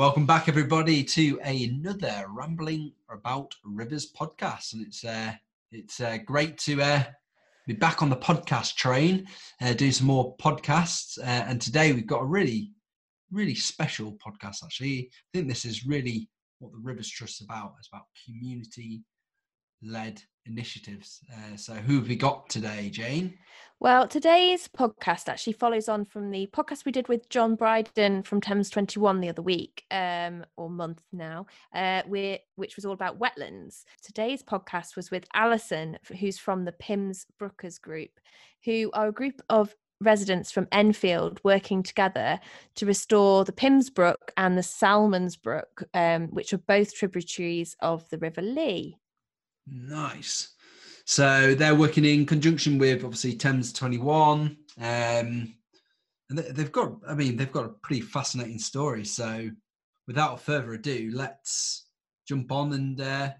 Welcome back, everybody, to another rambling about rivers podcast, and it's uh, it's uh, great to uh, be back on the podcast train, uh, do some more podcasts, uh, and today we've got a really, really special podcast. Actually, I think this is really what the Rivers Trust is about. It's about community led initiatives. Uh, so, who have we got today, Jane? Well, today's podcast actually follows on from the podcast we did with John Bryden from Thames 21 the other week, um, or month now, uh, which was all about wetlands. Today's podcast was with Alison, who's from the Pymmes Brookers group, who are a group of residents from Enfield working together to restore the Pymmes Brook and the Salmons Brook, um, which are both tributaries of the River Lee. Nice. So they're working in conjunction with obviously Thames 21. Um, and they've got, I mean, they've got a pretty fascinating story. So without further ado, let's jump on and uh,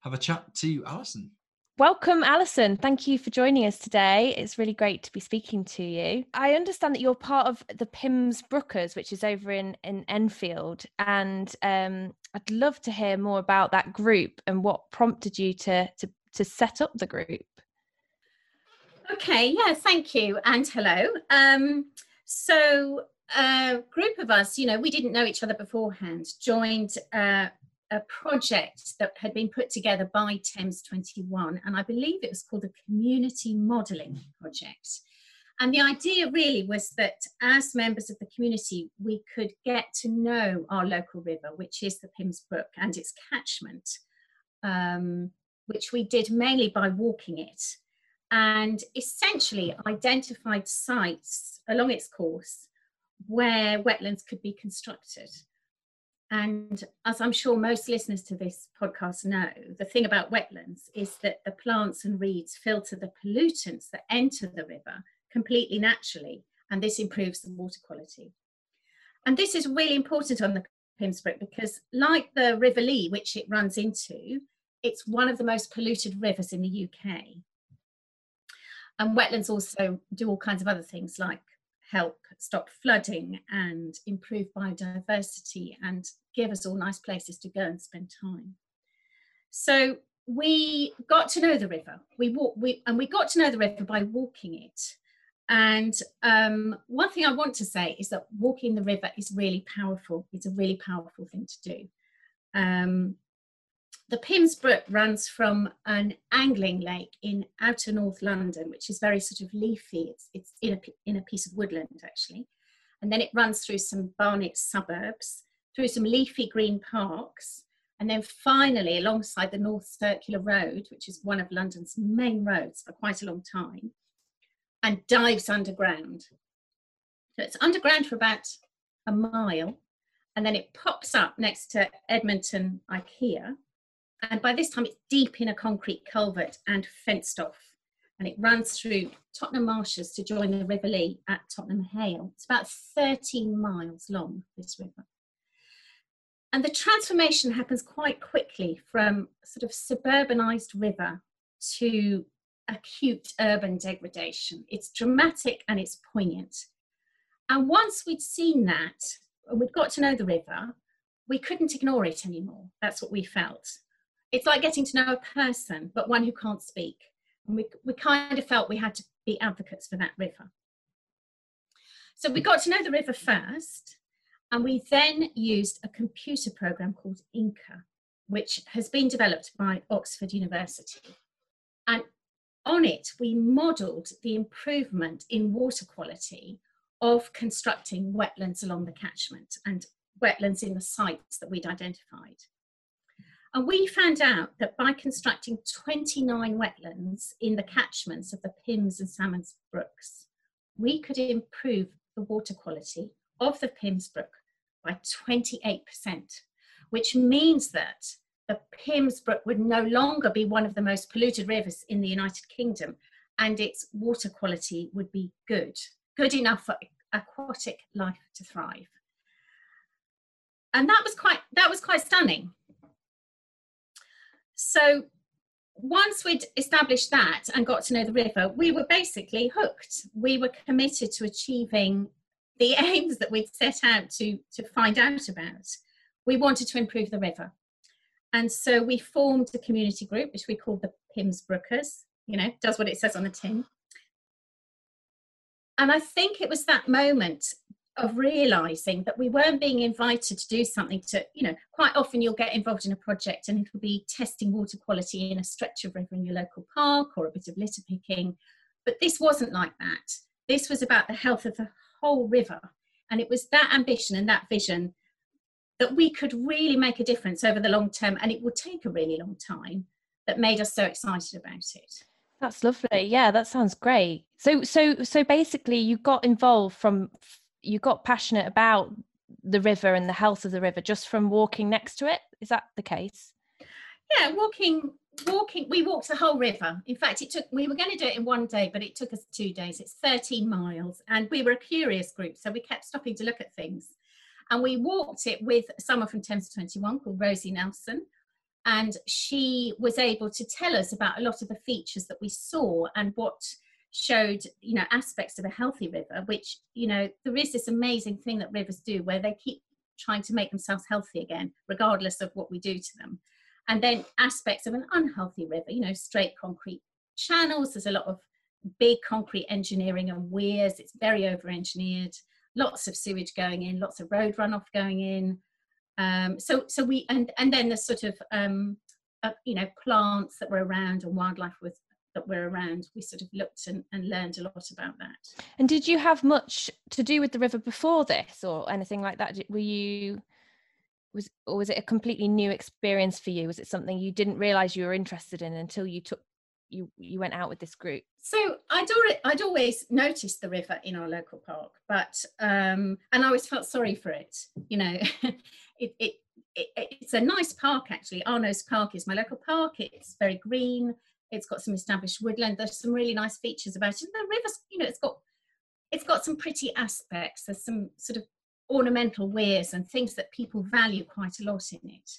have a chat to Alison. Welcome, Alison. Thank you for joining us today. It's really great to be speaking to you. I understand that you're part of the Pymmes Brookers, which is over in, in Enfield. And um, I'd love to hear more about that group and what prompted you to, to, to set up the group. Okay, yeah, thank you. And hello. Um, so, a group of us, you know, we didn't know each other beforehand, joined uh, a project that had been put together by Thames 21, and I believe it was called the Community Modelling Project. And the idea really was that as members of the community, we could get to know our local river, which is the Pymmes Brook and its catchment, um, which we did mainly by walking it, and essentially identified sites along its course where wetlands could be constructed. And as I'm sure most listeners to this podcast know, the thing about wetlands is that the plants and reeds filter the pollutants that enter the river completely naturally, and this improves the water quality. And this is really important on the Pymmes Brook because, like the River Lee, which it runs into, it's one of the most polluted rivers in the UK. And wetlands also do all kinds of other things like help stop flooding and improve biodiversity and give us all nice places to go and spend time. So we got to know the river. We walk, we and we got to know the river by walking it. And um, one thing I want to say is that walking the river is really powerful. It's a really powerful thing to do. Um, the Pymmes Brook runs from an angling lake in outer North London, which is very sort of leafy. It's, it's in, a, in a piece of woodland, actually. And then it runs through some Barnet suburbs, through some leafy green parks, and then finally alongside the North Circular Road, which is one of London's main roads for quite a long time, and dives underground. So it's underground for about a mile, and then it pops up next to Edmonton IKEA and by this time, it's deep in a concrete culvert and fenced off. And it runs through Tottenham Marshes to join the River Lee at Tottenham Hale. It's about 13 miles long, this river. And the transformation happens quite quickly from sort of suburbanized river to acute urban degradation. It's dramatic and it's poignant. And once we'd seen that, and we'd got to know the river, we couldn't ignore it anymore. That's what we felt it's like getting to know a person, but one who can't speak. And we, we kind of felt we had to be advocates for that river. So we got to know the river first, and we then used a computer program called Inca, which has been developed by Oxford University. And on it, we modelled the improvement in water quality of constructing wetlands along the catchment and wetlands in the sites that we'd identified. And we found out that by constructing 29 wetlands in the catchments of the Pymmes and Salmons brooks, we could improve the water quality of the Pymmes brook by 28%, which means that the Pymmes brook would no longer be one of the most polluted rivers in the United Kingdom and its water quality would be good, good enough for aquatic life to thrive. And that was quite that was quite stunning so once we'd established that and got to know the river, we were basically hooked. We were committed to achieving the aims that we'd set out to to find out about, we wanted to improve the river. And so we formed a community group, which we called the Pymmes Brookers, you know, does what it says on the tin. And I think it was that moment of realizing that we weren't being invited to do something to, you know, quite often you'll get involved in a project and it will be testing water quality in a stretch of river in your local park or a bit of litter picking. But this wasn't like that. This was about the health of the whole river. And it was that ambition and that vision that we could really make a difference over the long term and it would take a really long time that made us so excited about it that's lovely yeah that sounds great so so so basically you got involved from you got passionate about the river and the health of the river just from walking next to it? Is that the case? Yeah walking walking we walked the whole river. In fact it took we were going to do it in one day but it took us two days. It's 13 miles and we were a curious group so we kept stopping to look at things. And we walked it with someone from Thames 21 called Rosie Nelson. And she was able to tell us about a lot of the features that we saw and what showed, you know, aspects of a healthy river, which, you know, there is this amazing thing that rivers do where they keep trying to make themselves healthy again, regardless of what we do to them. And then aspects of an unhealthy river, you know, straight concrete channels. There's a lot of big concrete engineering and weirs. It's very over engineered lots of sewage going in, lots of road runoff going in. Um, so, so we and and then the sort of um, uh, you know plants that were around and wildlife was that were around. We sort of looked and, and learned a lot about that. And did you have much to do with the river before this, or anything like that? Were you was or was it a completely new experience for you? Was it something you didn't realize you were interested in until you took you you went out with this group? So I'd already, I'd always noticed the river in our local park, but um, and I always felt sorry for it. You know, it, it, it it's a nice park actually. Arnos Park is my local park. It's very green. It's got some established woodland. There's some really nice features about it. And the river's, you know, it's got it's got some pretty aspects. There's some sort of ornamental weirs and things that people value quite a lot in it.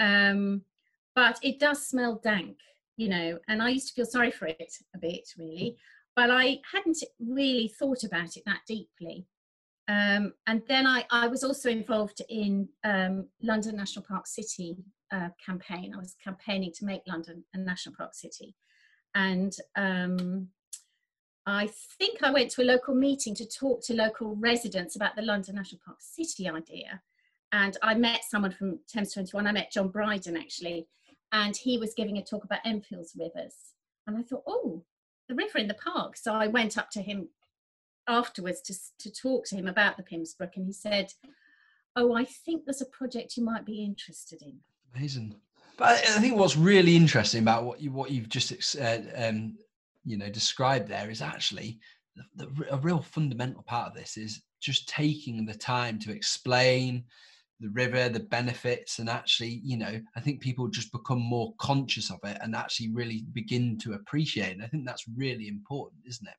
Um, but it does smell dank you know, and I used to feel sorry for it a bit, really, but I hadn't really thought about it that deeply. Um, and then I, I, was also involved in um, London National Park City uh, campaign. I was campaigning to make London a national park city. And um, I think I went to a local meeting to talk to local residents about the London National Park City idea. And I met someone from Thames 21. I met John Bryden actually, and he was giving a talk about Enfield's rivers. And I thought, oh, the river in the park. So I went up to him afterwards to, to talk to him about the Pymmes Brook, and he said, oh, I think there's a project you might be interested in. Amazing. But I think what's really interesting about what you what you've just uh, um, you know described there is actually the, the, a real fundamental part of this is just taking the time to explain the river, the benefits, and actually, you know, I think people just become more conscious of it and actually really begin to appreciate it. I think that's really important, isn't it?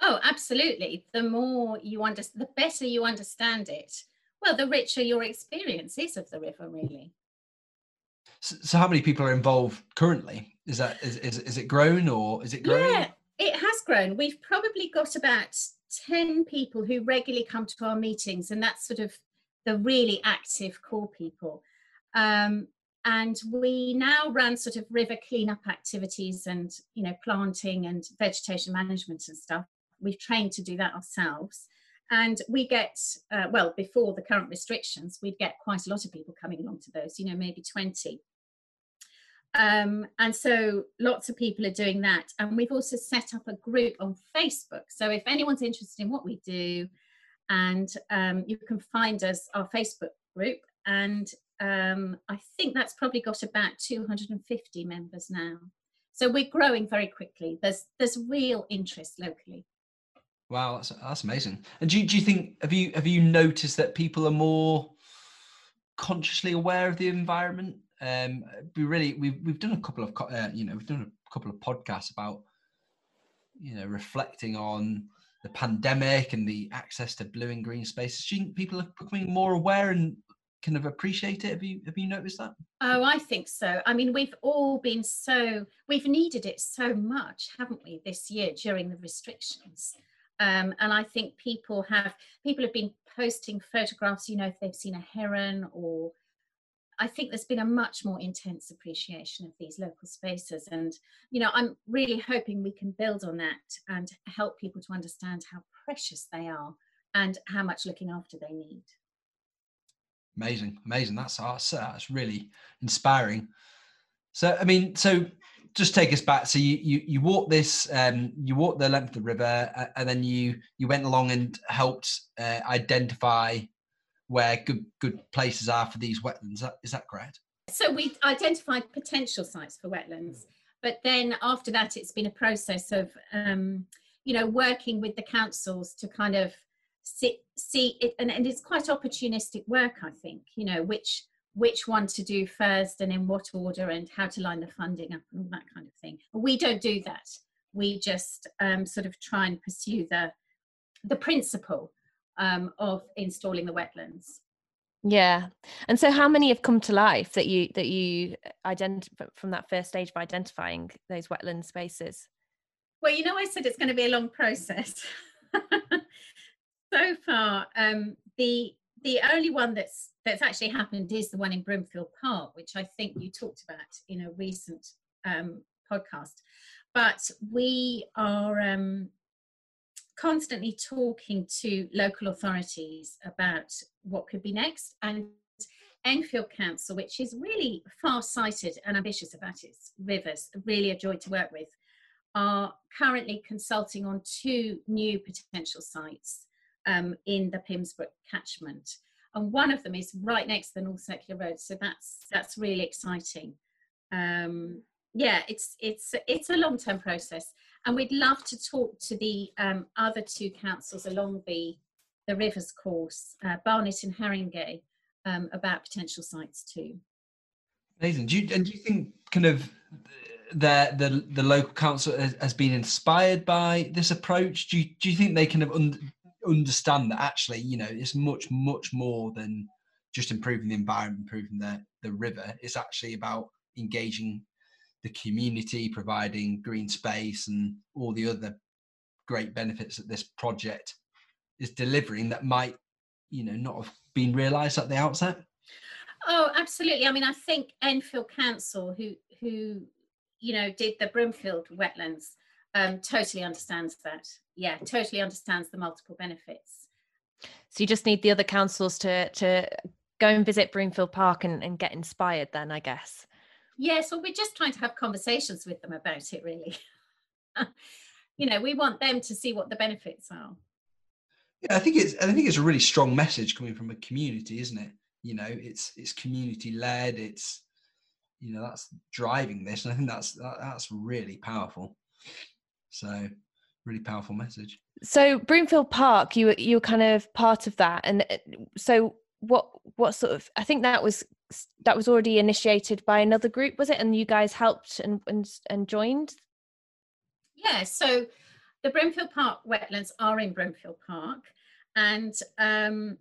Oh, absolutely. The more you understand, the better you understand it, well, the richer your experience is of the river, really. So, so how many people are involved currently? Is that is, is, is it grown or is it growing? Yeah, it has grown. We've probably got about 10 people who regularly come to our meetings, and that's sort of the really active core people. Um, and we now run sort of river cleanup activities and you know planting and vegetation management and stuff. We've trained to do that ourselves, and we get uh, well before the current restrictions, we'd get quite a lot of people coming along to those. You know, maybe twenty. Um, and so lots of people are doing that. And we've also set up a group on Facebook. So if anyone's interested in what we do, and um, you can find us our Facebook group. And um, I think that's probably got about 250 members now. So we're growing very quickly. There's there's real interest locally. Wow, that's that's amazing. And do you, do you think have you have you noticed that people are more consciously aware of the environment? Um, we really we've we've done a couple of uh, you know we've done a couple of podcasts about you know reflecting on the pandemic and the access to blue and green spaces? Do you think people are becoming more aware and kind of appreciate it? Have you have you noticed that? Oh, I think so. I mean, we've all been so we've needed it so much, haven't we, this year during the restrictions? Um, and I think people have people have been posting photographs, you know, if they've seen a heron or I think there's been a much more intense appreciation of these local spaces. And, you know, I'm really hoping we can build on that and help people to understand how precious they are and how much looking after they need. Amazing, amazing. That's that's, that's really inspiring. So, I mean, so just take us back. So you you you walked this, um, you walked the length of the river, uh, and then you you went along and helped uh, identify where good good places are for these wetlands. Is that correct? So we identified potential sites for wetlands, but then after that, it's been a process of um, you know working with the councils to kind of see, see it, and, and it's quite opportunistic work. I think you know which which one to do first and in what order and how to line the funding up and all that kind of thing. We don't do that. We just um, sort of try and pursue the the principle um, of installing the wetlands. Yeah, and so how many have come to life that you that you identify from that first stage of identifying those wetland spaces? Well, you know, I said it's going to be a long process. so far, um, the the only one that's that's actually happened is the one in Broomfield Park, which I think you talked about in a recent um, podcast. But we are um, constantly talking to local authorities about what could be next. And Enfield Council, which is really far-sighted and ambitious about its rivers, really a joy to work with, are currently consulting on two new potential sites um, in the Pymmes Brook catchment. And one of them is right next to the North Circular Road, so that's that's really exciting. Um, yeah, it's it's it's a long-term process and we'd love to talk to the um, other two councils along the, the rivers course, uh, Barnet and Haringey, um, about potential sites too. Amazing. Do you, and do you think kind of the, the, the local council has, has been inspired by this approach? Do you, do you think they kind of un, understand that actually, you know, it's much, much more than just improving the environment, improving the, the river. It's actually about engaging the community, providing green space and all the other great benefits that this project is delivering that might, you know, not have been realised at the outset? Oh, absolutely. I mean, I think Enfield Council, who who you know did the Broomfield wetlands, um, totally understands that. Yeah, totally understands the multiple benefits. So you just need the other councils to to go and visit Broomfield Park and, and get inspired. Then, I guess. Yes, well, we're just trying to have conversations with them about it, really. you know, we want them to see what the benefits are. Yeah, I think it's I think it's a really strong message coming from a community, isn't it? You know, it's it's community led. It's you know that's driving this, and I think that's that, that's really powerful. So, really powerful message. So Broomfield Park, you you were kind of part of that, and uh, so what what sort of I think that was that was already initiated by another group, was it? And you guys helped and and, and joined. Yeah. So the Broomfield Park wetlands are in Broomfield Park, and um,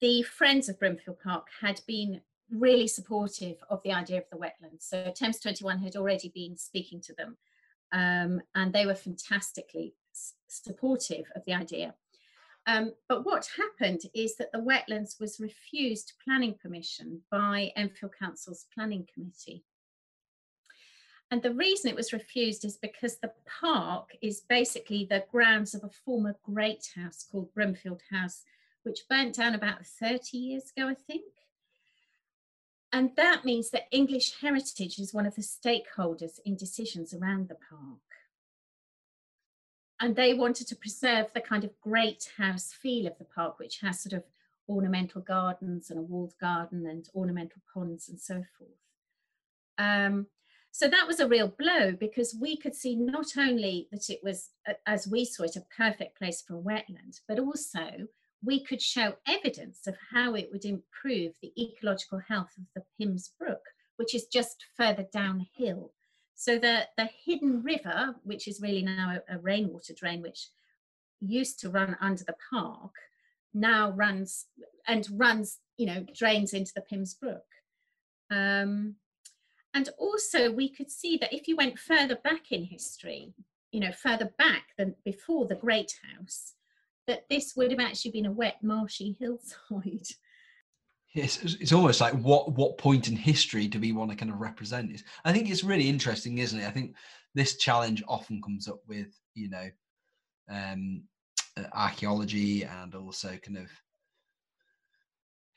the Friends of Broomfield Park had been really supportive of the idea of the wetlands. So Thames 21 had already been speaking to them, um, and they were fantastically supportive of the idea. Um, but what happened is that the wetlands was refused planning permission by Enfield Council's planning committee. And the reason it was refused is because the park is basically the grounds of a former great house called Broomfield House, which burnt down about 30 years ago, I think. And that means that English heritage is one of the stakeholders in decisions around the park and they wanted to preserve the kind of great house feel of the park, which has sort of ornamental gardens and a walled garden and ornamental ponds and so forth. Um, so that was a real blow because we could see not only that it was, as we saw it, a perfect place for wetland, but also we could show evidence of how it would improve the ecological health of the Pymmes Brook, which is just further downhill so the, the hidden river, which is really now a, a rainwater drain, which used to run under the park, now runs and runs, you know, drains into the Pymmes Brook. Um, and also we could see that if you went further back in history, you know, further back than before the Great House, that this would have actually been a wet, marshy hillside. It's, it's almost like what what point in history do we want to kind of represent? It's, I think it's really interesting, isn't it? I think this challenge often comes up with you know um, archaeology and also kind of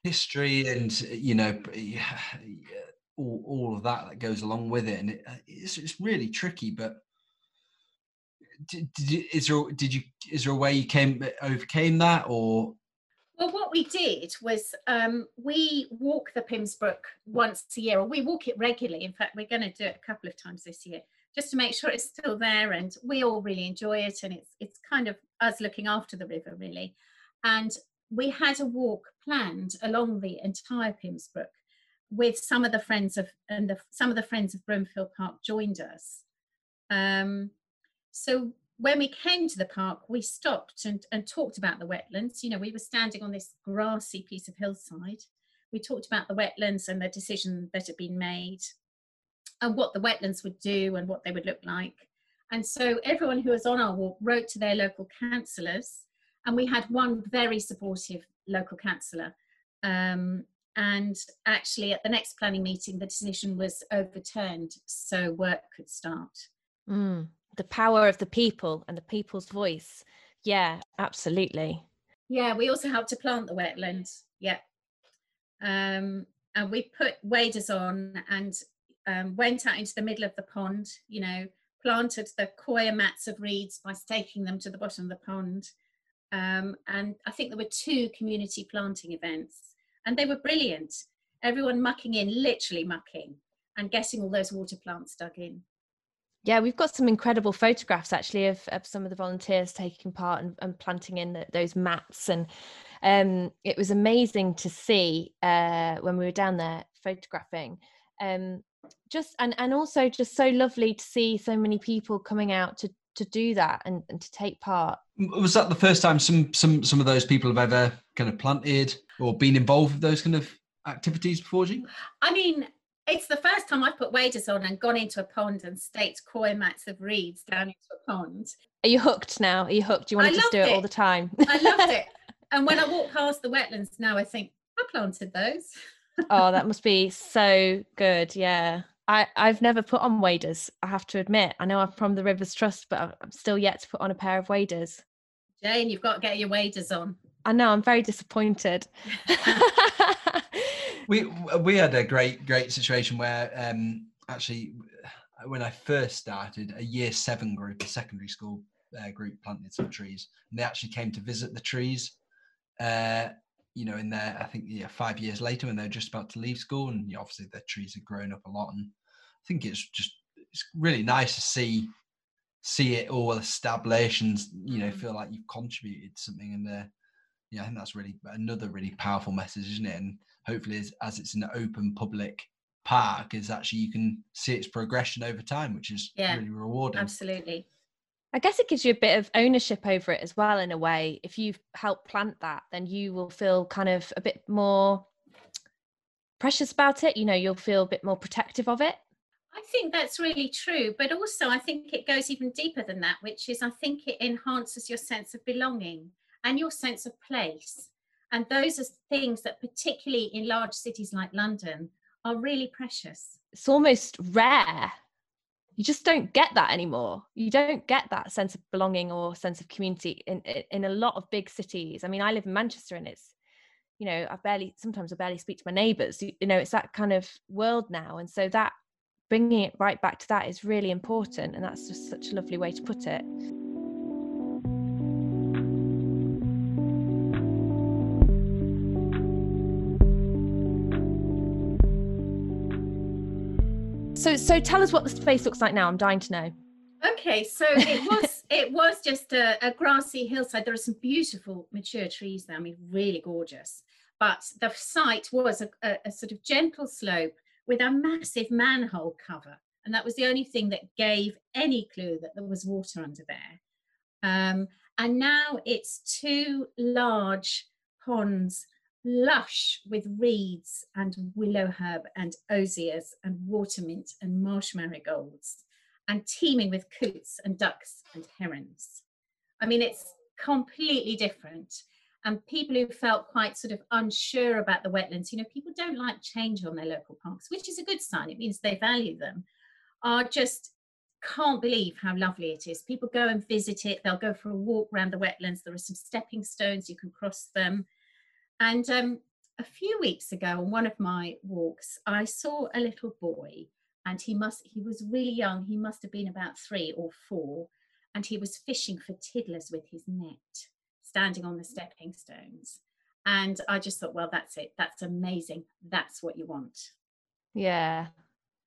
history and you know all, all of that that goes along with it and it, uh, it's, it's really tricky but did, did, is there did you is there a way you came overcame that or well what we did was um, we walk the Pymmes Brook once a year or we walk it regularly in fact we're going to do it a couple of times this year just to make sure it's still there and we all really enjoy it and it's it's kind of us looking after the river really and we had a walk planned along the entire Pymmes Brook with some of the friends of and the, some of the friends of Broomfield Park joined us. Um, so when we came to the park, we stopped and, and talked about the wetlands. You know, we were standing on this grassy piece of hillside. We talked about the wetlands and the decision that had been made and what the wetlands would do and what they would look like. And so everyone who was on our walk wrote to their local councillors, and we had one very supportive local councillor. Um, and actually, at the next planning meeting, the decision was overturned, so work could start. Mm, the power of the people and the people's voice. Yeah, absolutely. Yeah, we also helped to plant the wetlands. Yeah. Um, and we put waders on and um, went out into the middle of the pond, you know, planted the coir mats of reeds by staking them to the bottom of the pond. Um, and I think there were two community planting events, and they were brilliant. Everyone mucking in, literally mucking, and getting all those water plants dug in. Yeah, we've got some incredible photographs actually of, of some of the volunteers taking part and, and planting in the, those mats. And um, it was amazing to see uh, when we were down there photographing. Um, just and and also just so lovely to see so many people coming out to to do that and, and to take part was that the first time some some some of those people have ever kind of planted or been involved with those kind of activities before you i mean it's the first time I've put waders on and gone into a pond and staked coir mats of reeds down into a pond. Are you hooked now? Are you hooked? Do you want to just do it, it all the time? I loved it. And when I walk past the wetlands now, I think I planted those. oh, that must be so good. Yeah. I, I've never put on waders, I have to admit. I know I'm from the Rivers Trust, but I'm still yet to put on a pair of waders. Jane, you've got to get your waders on. I know, I'm very disappointed. we we had a great great situation where um, actually when I first started, a year seven group, a secondary school uh, group, planted some trees, and they actually came to visit the trees. Uh, you know, in there, I think yeah, five years later when they're just about to leave school, and you know, obviously the trees have grown up a lot, and I think it's just it's really nice to see see it all established and you know mm. feel like you've contributed something and uh, yeah i think that's really another really powerful message isn't it and hopefully as, as it's an open public park is actually you can see its progression over time which is yeah, really rewarding absolutely I guess it gives you a bit of ownership over it as well, in a way. If you've helped plant that, then you will feel kind of a bit more precious about it. You know, you'll feel a bit more protective of it. I think that's really true. But also, I think it goes even deeper than that, which is I think it enhances your sense of belonging and your sense of place. And those are things that, particularly in large cities like London, are really precious. It's almost rare. You just don't get that anymore. You don't get that sense of belonging or sense of community in in a lot of big cities. I mean i live in manchester and it's you know i barely sometimes i barely speak to my neighbors you, you know it's that kind of world now. And so that bringing it right back to that is really important. And that's just such a lovely way to put it so so tell us what the space looks like now. I'm dying to know. Okay, so it was it was just a, a, grassy hillside. There are some beautiful mature trees there. I mean, really gorgeous. But the site was a, a, a sort of gentle slope with a massive manhole cover, and that was the only thing that gave any clue that there was water under there. Um, and now it's two large ponds lush with reeds and willow herb and osiers and watermint and marsh marigolds and teeming with coots and ducks and herons. I mean, it's completely different. And people who felt quite sort of unsure about the wetlands, you know, people don't like change on their local parks, which is a good sign. It means they value them, are just can't believe how lovely it is. People go and visit it. They'll go for a walk around the wetlands. There are some stepping stones, you can cross them. And um, a few weeks ago on one of my walks, I saw a little boy and he must, he was really young. He must have been about three or four and he was fishing for tiddlers with his net, standing on the stepping stones. And I just thought, well, that's it. That's amazing. That's what you want. Yeah,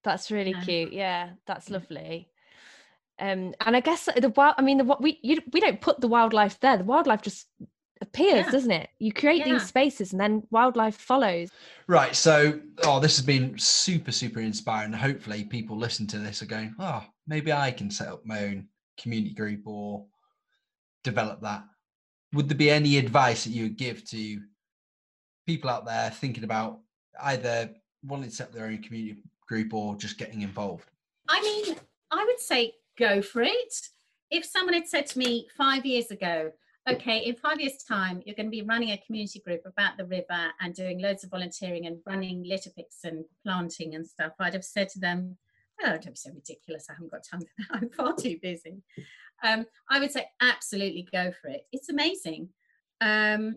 that's really cute. Yeah, that's lovely. Um, and I guess the wild, I mean, the what we you, we don't put the wildlife there. The wildlife just appears, Yeah. doesn't it? You create Yeah. these spaces, and then wildlife follows. Right. So, oh, this has been super, super inspiring. Hopefully, people listen to this are going, oh, maybe I can set up my own community group or develop that. Would there be any advice that you would give to people out there thinking about either wanting to set up their own community group or just getting involved? I mean, I would say go for it. If someone had said to me five years ago, okay, in five years' time, you're going to be running a community group about the river and doing loads of volunteering and running litter picks and planting and stuff, I'd have said to them, oh, don't be so ridiculous. I haven't got time for that. I'm far too busy. Um, I would say absolutely go for it. It's amazing. Um,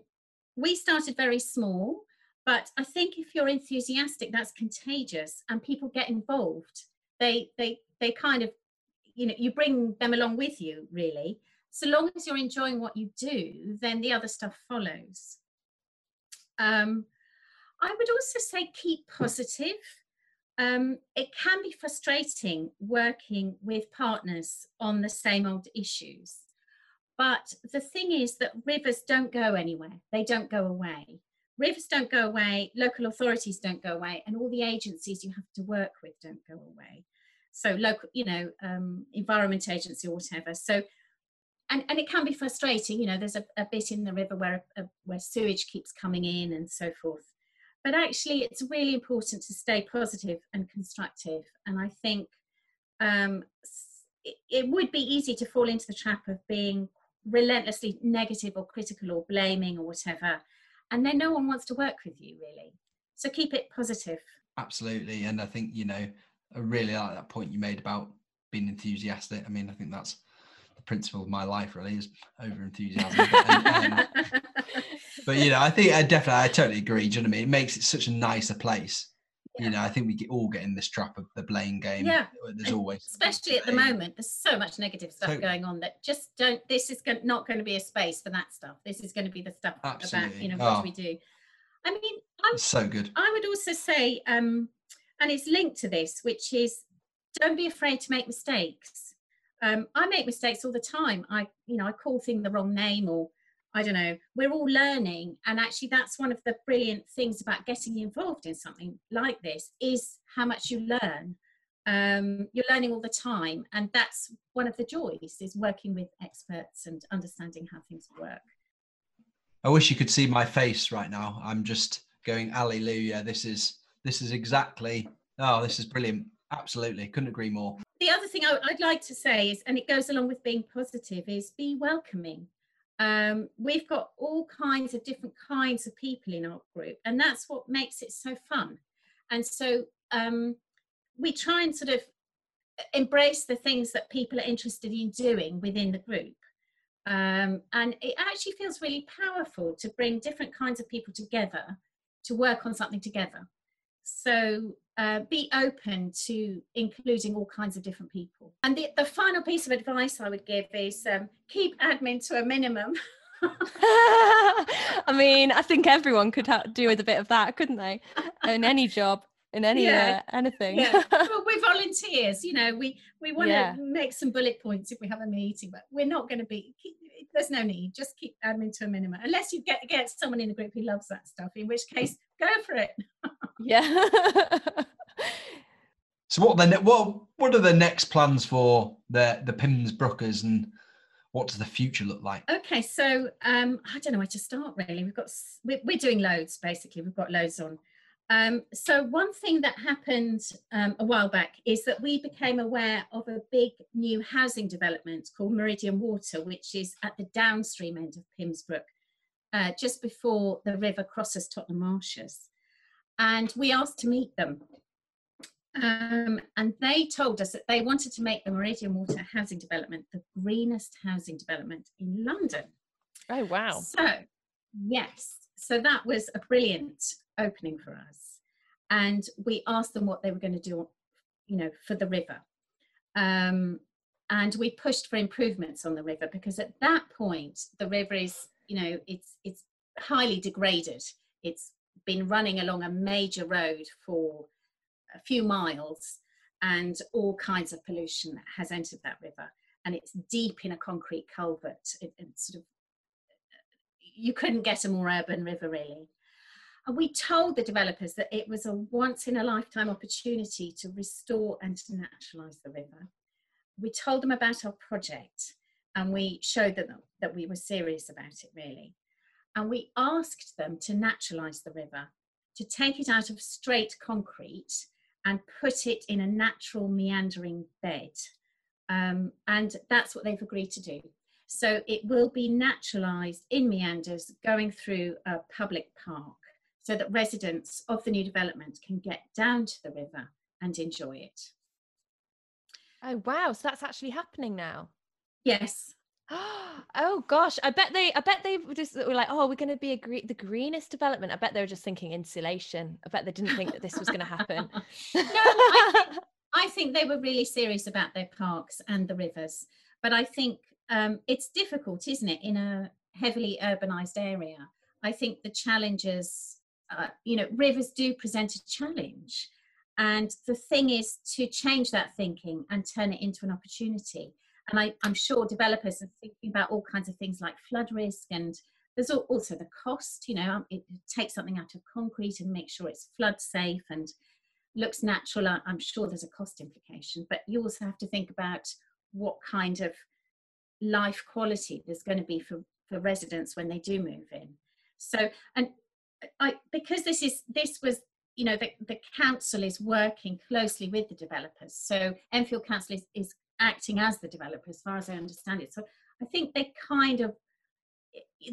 we started very small, but I think if you're enthusiastic, that's contagious and people get involved. They, they, they kind of, you know, you bring them along with you, really so long as you're enjoying what you do, then the other stuff follows. Um, I would also say keep positive. Um, it can be frustrating working with partners on the same old issues. But the thing is that rivers don't go anywhere, they don't go away. Rivers don't go away, local authorities don't go away, and all the agencies you have to work with don't go away. So, local, you know, um, environment agency or whatever. So, and, and it can be frustrating you know there's a, a bit in the river where uh, where sewage keeps coming in and so forth. But actually it's really important to stay positive and constructive. And i think um, it, it would be easy to fall into the trap of being relentlessly negative or critical or blaming or whatever. And then no one wants to work with you really. So keep it positive. Absolutely. And I think, you know, I really like that point you made about being enthusiastic. I mean, I think that's the principle of my life really is over enthusiasm. but, um, but, you know, I think I definitely, I totally agree. Do you know what I mean? It makes it such a nicer place. Yeah. You know, I think we get, all get in this trap of the blame game. Yeah, There's always especially at the moment there's so much negative stuff Totally. going on that just don't this is not going to be a space for that stuff this is going to be the stuff about you know what Oh. we do i mean i, It's so good. I would also say um and it's linked to this which is don't be afraid to make mistakes um, i make mistakes all the time i you know i call thing the wrong name or i don't know we're all learning and actually that's one of the brilliant things about getting involved in something like this is how much you learn um, you're learning all the time and that's one of the joys is working with experts and understanding how things work I wish you could see my face right now. I'm just going, Alleluia. This is this is exactly oh, this is brilliant. Absolutely. Couldn't agree more. the other thing I, would like to say is, and it goes along with being positive, is be welcoming. Um, we've got all kinds of different kinds of people in our group, and that's what makes it so fun. And so um, we try and sort of embrace the things that people are interested in doing within the group. Um, and it actually feels really powerful to bring different kinds of people together to work on something together. So uh, be open to including all kinds of different people. And the, the final piece of advice I would give is um, keep admin to a minimum. I mean, I think everyone could ha- do with a bit of that, couldn't they? In any job, in any Yeah. uh, anything. yeah, well, we're volunteers. You know, we we want to Yeah. make some bullet points if we have a meeting, but we're not going to be. Keep, there's no need. Just keep admin to a minimum, unless you get get someone in the group who loves that stuff. In which case, go for it. yeah. So what then? What what are the next plans for the the Pymmes Brookers and what does the future look like? Okay, so um, I don't know where to start. Really, we've got we're, we're doing loads. Basically, we've got loads on. Um, so one thing that happened um, a while back is that we became aware of a big new housing development called Meridian Water, which is at the downstream end of Pymmes Brook, uh, just before the river crosses Tottenham Marshes. And we asked to meet them. Um, and they told us that they wanted to make the Meridian Water housing development the greenest housing development in London. Oh, wow. So, yes, so that was a brilliant opening for us. And we asked them what they were going to do, you know, for the river. Um, and we pushed for improvements on the river because at that point the river is, you know, it's it's highly degraded. It's been running along a major road for a few miles and all kinds of pollution has entered that river and it's deep in a concrete culvert it, it's sort of you couldn't get a more urban river really and we told the developers that it was a once in a lifetime opportunity to restore and to naturalize the river. We told them about our project and we showed them that we were serious about it really. And we asked them to naturalize the river, to take it out of straight concrete and put it in a natural meandering bed. Um, and that's what they've agreed to do. So it will be naturalised in meanders going through a public park so that residents of the new development can get down to the river and enjoy it. Oh wow, so that's actually happening now. Yes. oh gosh, I bet they I bet they just were like, oh, we're going to be a gre- the greenest development. I bet they were just thinking insulation. I bet they didn't think that this was going to happen. no, I think, I think, they were really serious about their parks and the rivers. But I think um, it's difficult, isn't it, in a heavily urbanized area? I think the challenges uh, you know, rivers do present a challenge. And the thing is to change that thinking and turn it into an opportunity. And I, am sure developers are thinking about all kinds of things like flood risk and there's also the cost, you know, um, it, takes something out of concrete and make sure it's flood safe and looks natural. I'm sure there's a cost implication, but you also have to think about what kind of life quality there's going to be for, for residents when they do move in. So, and I, because this is this was you know the, the council is working closely with the developers so enfield council is, is acting as the developer as far as i understand it. So i think they kind of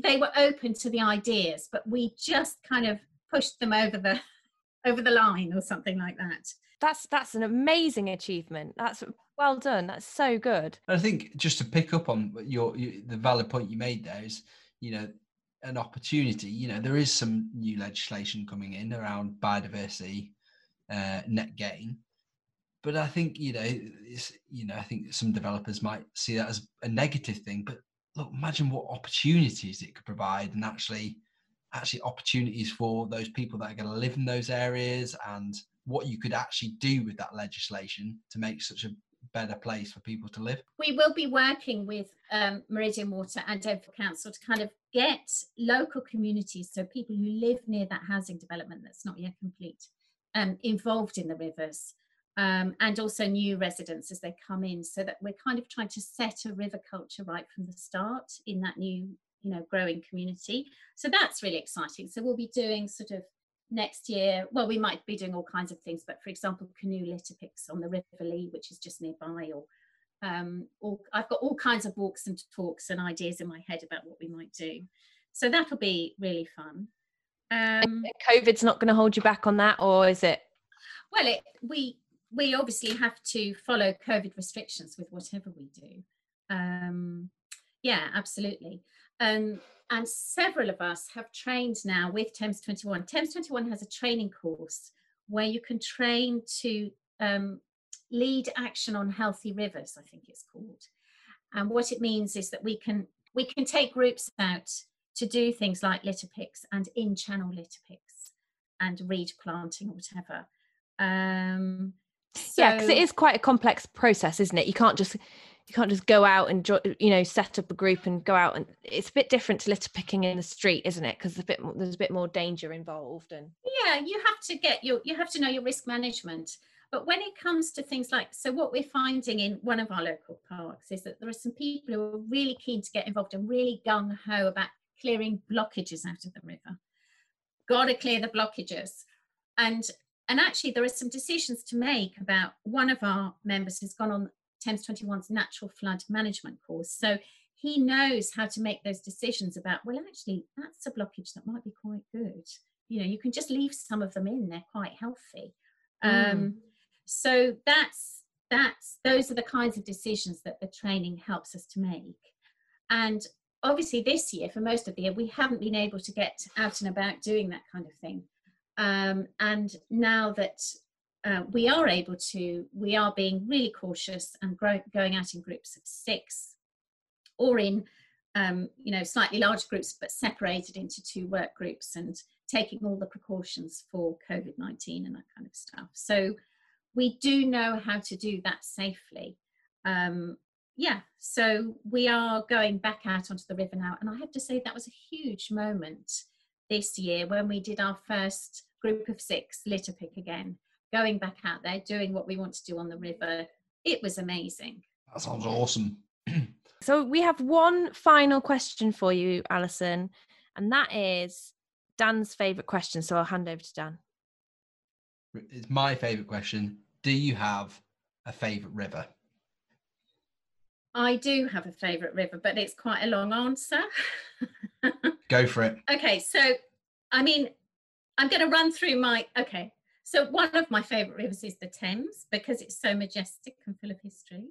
they were open to the ideas but we just kind of pushed them over the over the line or something like that. That's that's an amazing achievement. That's well done. That's so good. I think just to pick up on your, your the valid point you made there is you know an opportunity. You know, there is some new legislation coming in around biodiversity, uh, net gain, but I think you know, it's you know, I think some developers might see that as a negative thing. But look, imagine what opportunities it could provide, and actually, actually opportunities for those people that are going to live in those areas, and what you could actually do with that legislation to make such a better place for people to live. We will be working with um, Meridian Water and Enfield Council to kind of get local communities, so people who live near that housing development that's not yet complete, um, involved in the rivers. Um, and also new residents as they come in, so that we're kind of trying to set a river culture right from the start in that new, you know, growing community. So that's really exciting. So we'll be doing sort of next year, well, we might be doing all kinds of things, but for example, canoe litter picks on the River Lee, which is just nearby, or um, all, I've got all kinds of walks and talks and ideas in my head about what we might do. So that'll be really fun. Um, COVID's not going to hold you back on that, or is it? Well, it, we we obviously have to follow COVID restrictions with whatever we do. Um, yeah, absolutely. Um, and several of us have trained now with Thames 21. Thames 21 has a training course where you can train to um, lead action on healthy rivers, I think it's called. And what it means is that we can we can take groups out to do things like litter picks and in-channel litter picks and reed planting or whatever. Um, so, yeah, because it is quite a complex process, isn't it? You can't just you can't just go out and you know set up a group and go out and it's a bit different to litter picking in the street isn't it? Because there's a bit more, there's a bit more danger involved and yeah you have to get your you have to know your risk management. But when it comes to things like so what we're finding in one of our local parks is that there are some people who are really keen to get involved and really gung-ho about clearing blockages out of the river. Got to clear the blockages. And and actually there are some decisions to make about one of our members who's gone on Thames 21's natural flood management course. So he knows how to make those decisions about, well, actually, that's a blockage that might be quite good. You know, you can just leave some of them in, they're quite healthy. Mm. Um, so that's that's those are the kinds of decisions that the training helps us to make. And obviously this year, for most of the year, we haven't been able to get out and about doing that kind of thing. Um, and now that uh, we are able to, we are being really cautious and grow, going out in groups of six or in, um, you know, slightly larger groups, but separated into two work groups and taking all the precautions for COVID-19 and that kind of stuff. So we do know how to do that safely. Um, yeah, so we are going back out onto the river now. And I have to say that was a huge moment this year when we did our first group of six litter pick again, going back out there, doing what we want to do on the river. It was amazing. That sounds awesome. so we have one final question for you, Alison, and that is Dan's favourite question. So I'll hand over to Dan. It's my favourite question. Do you have a favourite river? I do have a favourite river, but it's quite a long answer. Go for it. Okay, so I mean, I'm going to run through my. Okay, so one of my favourite rivers is the Thames because it's so majestic and full of history.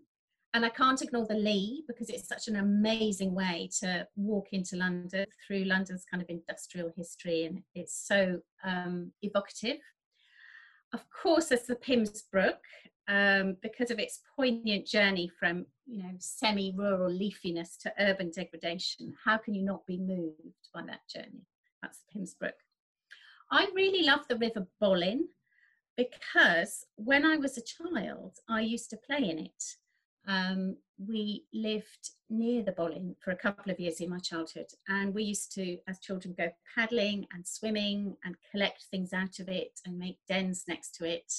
And I can't ignore the Lee because it's such an amazing way to walk into London through London's kind of industrial history and it's so um, evocative. Of course, there's the Pymmes Brook um, because of its poignant journey from you know semi-rural leafiness to urban degradation. How can you not be moved by that journey? That's the Pymmes Brook. I really love the River Bollin because when I was a child, I used to play in it. Um, we lived near the Bollin for a couple of years in my childhood, and we used to, as children, go paddling and swimming and collect things out of it and make dens next to it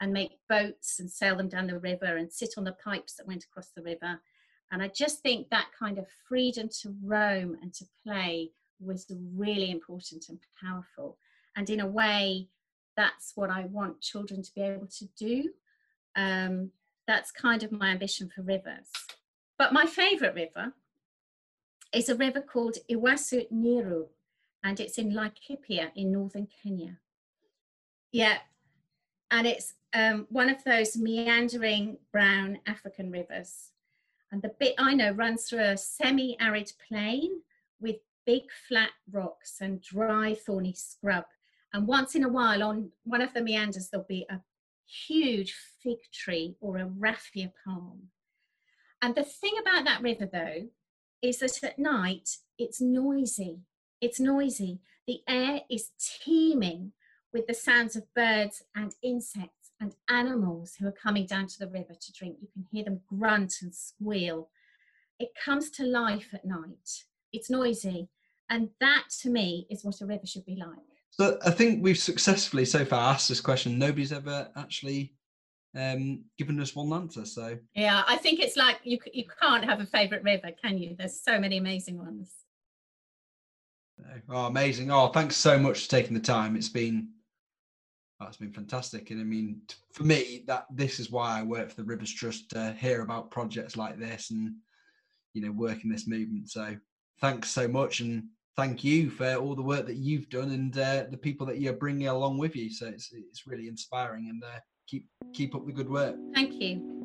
and make boats and sail them down the river and sit on the pipes that went across the river. And I just think that kind of freedom to roam and to play was really important and powerful. And in a way, that's what I want children to be able to do. Um, that's kind of my ambition for rivers. But my favourite river is a river called Ewaso Nyiro, and it's in Laikipia in northern Kenya. Yeah, and it's um, one of those meandering brown African rivers. And the bit I know runs through a semi arid plain with big flat rocks and dry thorny scrub. And once in a while, on one of the meanders, there'll be a huge fig tree or a raffia palm. And the thing about that river, though, is that at night it's noisy. It's noisy. The air is teeming with the sounds of birds and insects and animals who are coming down to the river to drink. You can hear them grunt and squeal. It comes to life at night. It's noisy. And that to me is what a river should be like. So I think we've successfully so far asked this question. Nobody's ever actually um, given us one answer. So yeah, I think it's like you you can't have a favourite river, can you? There's so many amazing ones. Oh, amazing! Oh, thanks so much for taking the time. It's been that's been fantastic. And I mean, for me, that this is why I work for the Rivers Trust to hear about projects like this and you know work in this movement. So thanks so much, and thank you for all the work that you've done and uh, the people that you're bringing along with you. So it's it's really inspiring, and uh, keep keep up the good work. Thank you.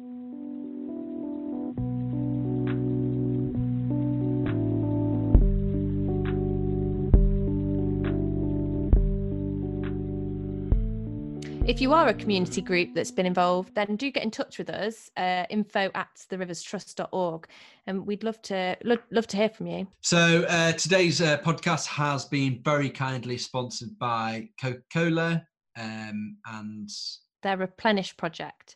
If you are a community group that's been involved, then do get in touch with us, uh, info at theriverstrust.org. And we'd love to lo- love to hear from you. So uh, today's uh, podcast has been very kindly sponsored by Coca-Cola um, and their Replenish project,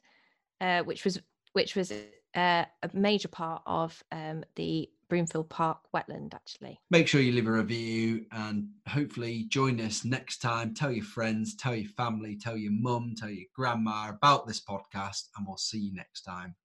uh, which was which was uh, a major part of um, the Broomfield Park wetland, actually. Make sure you leave a review and hopefully join us next time. Tell your friends, tell your family, tell your mum, tell your grandma about this podcast, and we'll see you next time.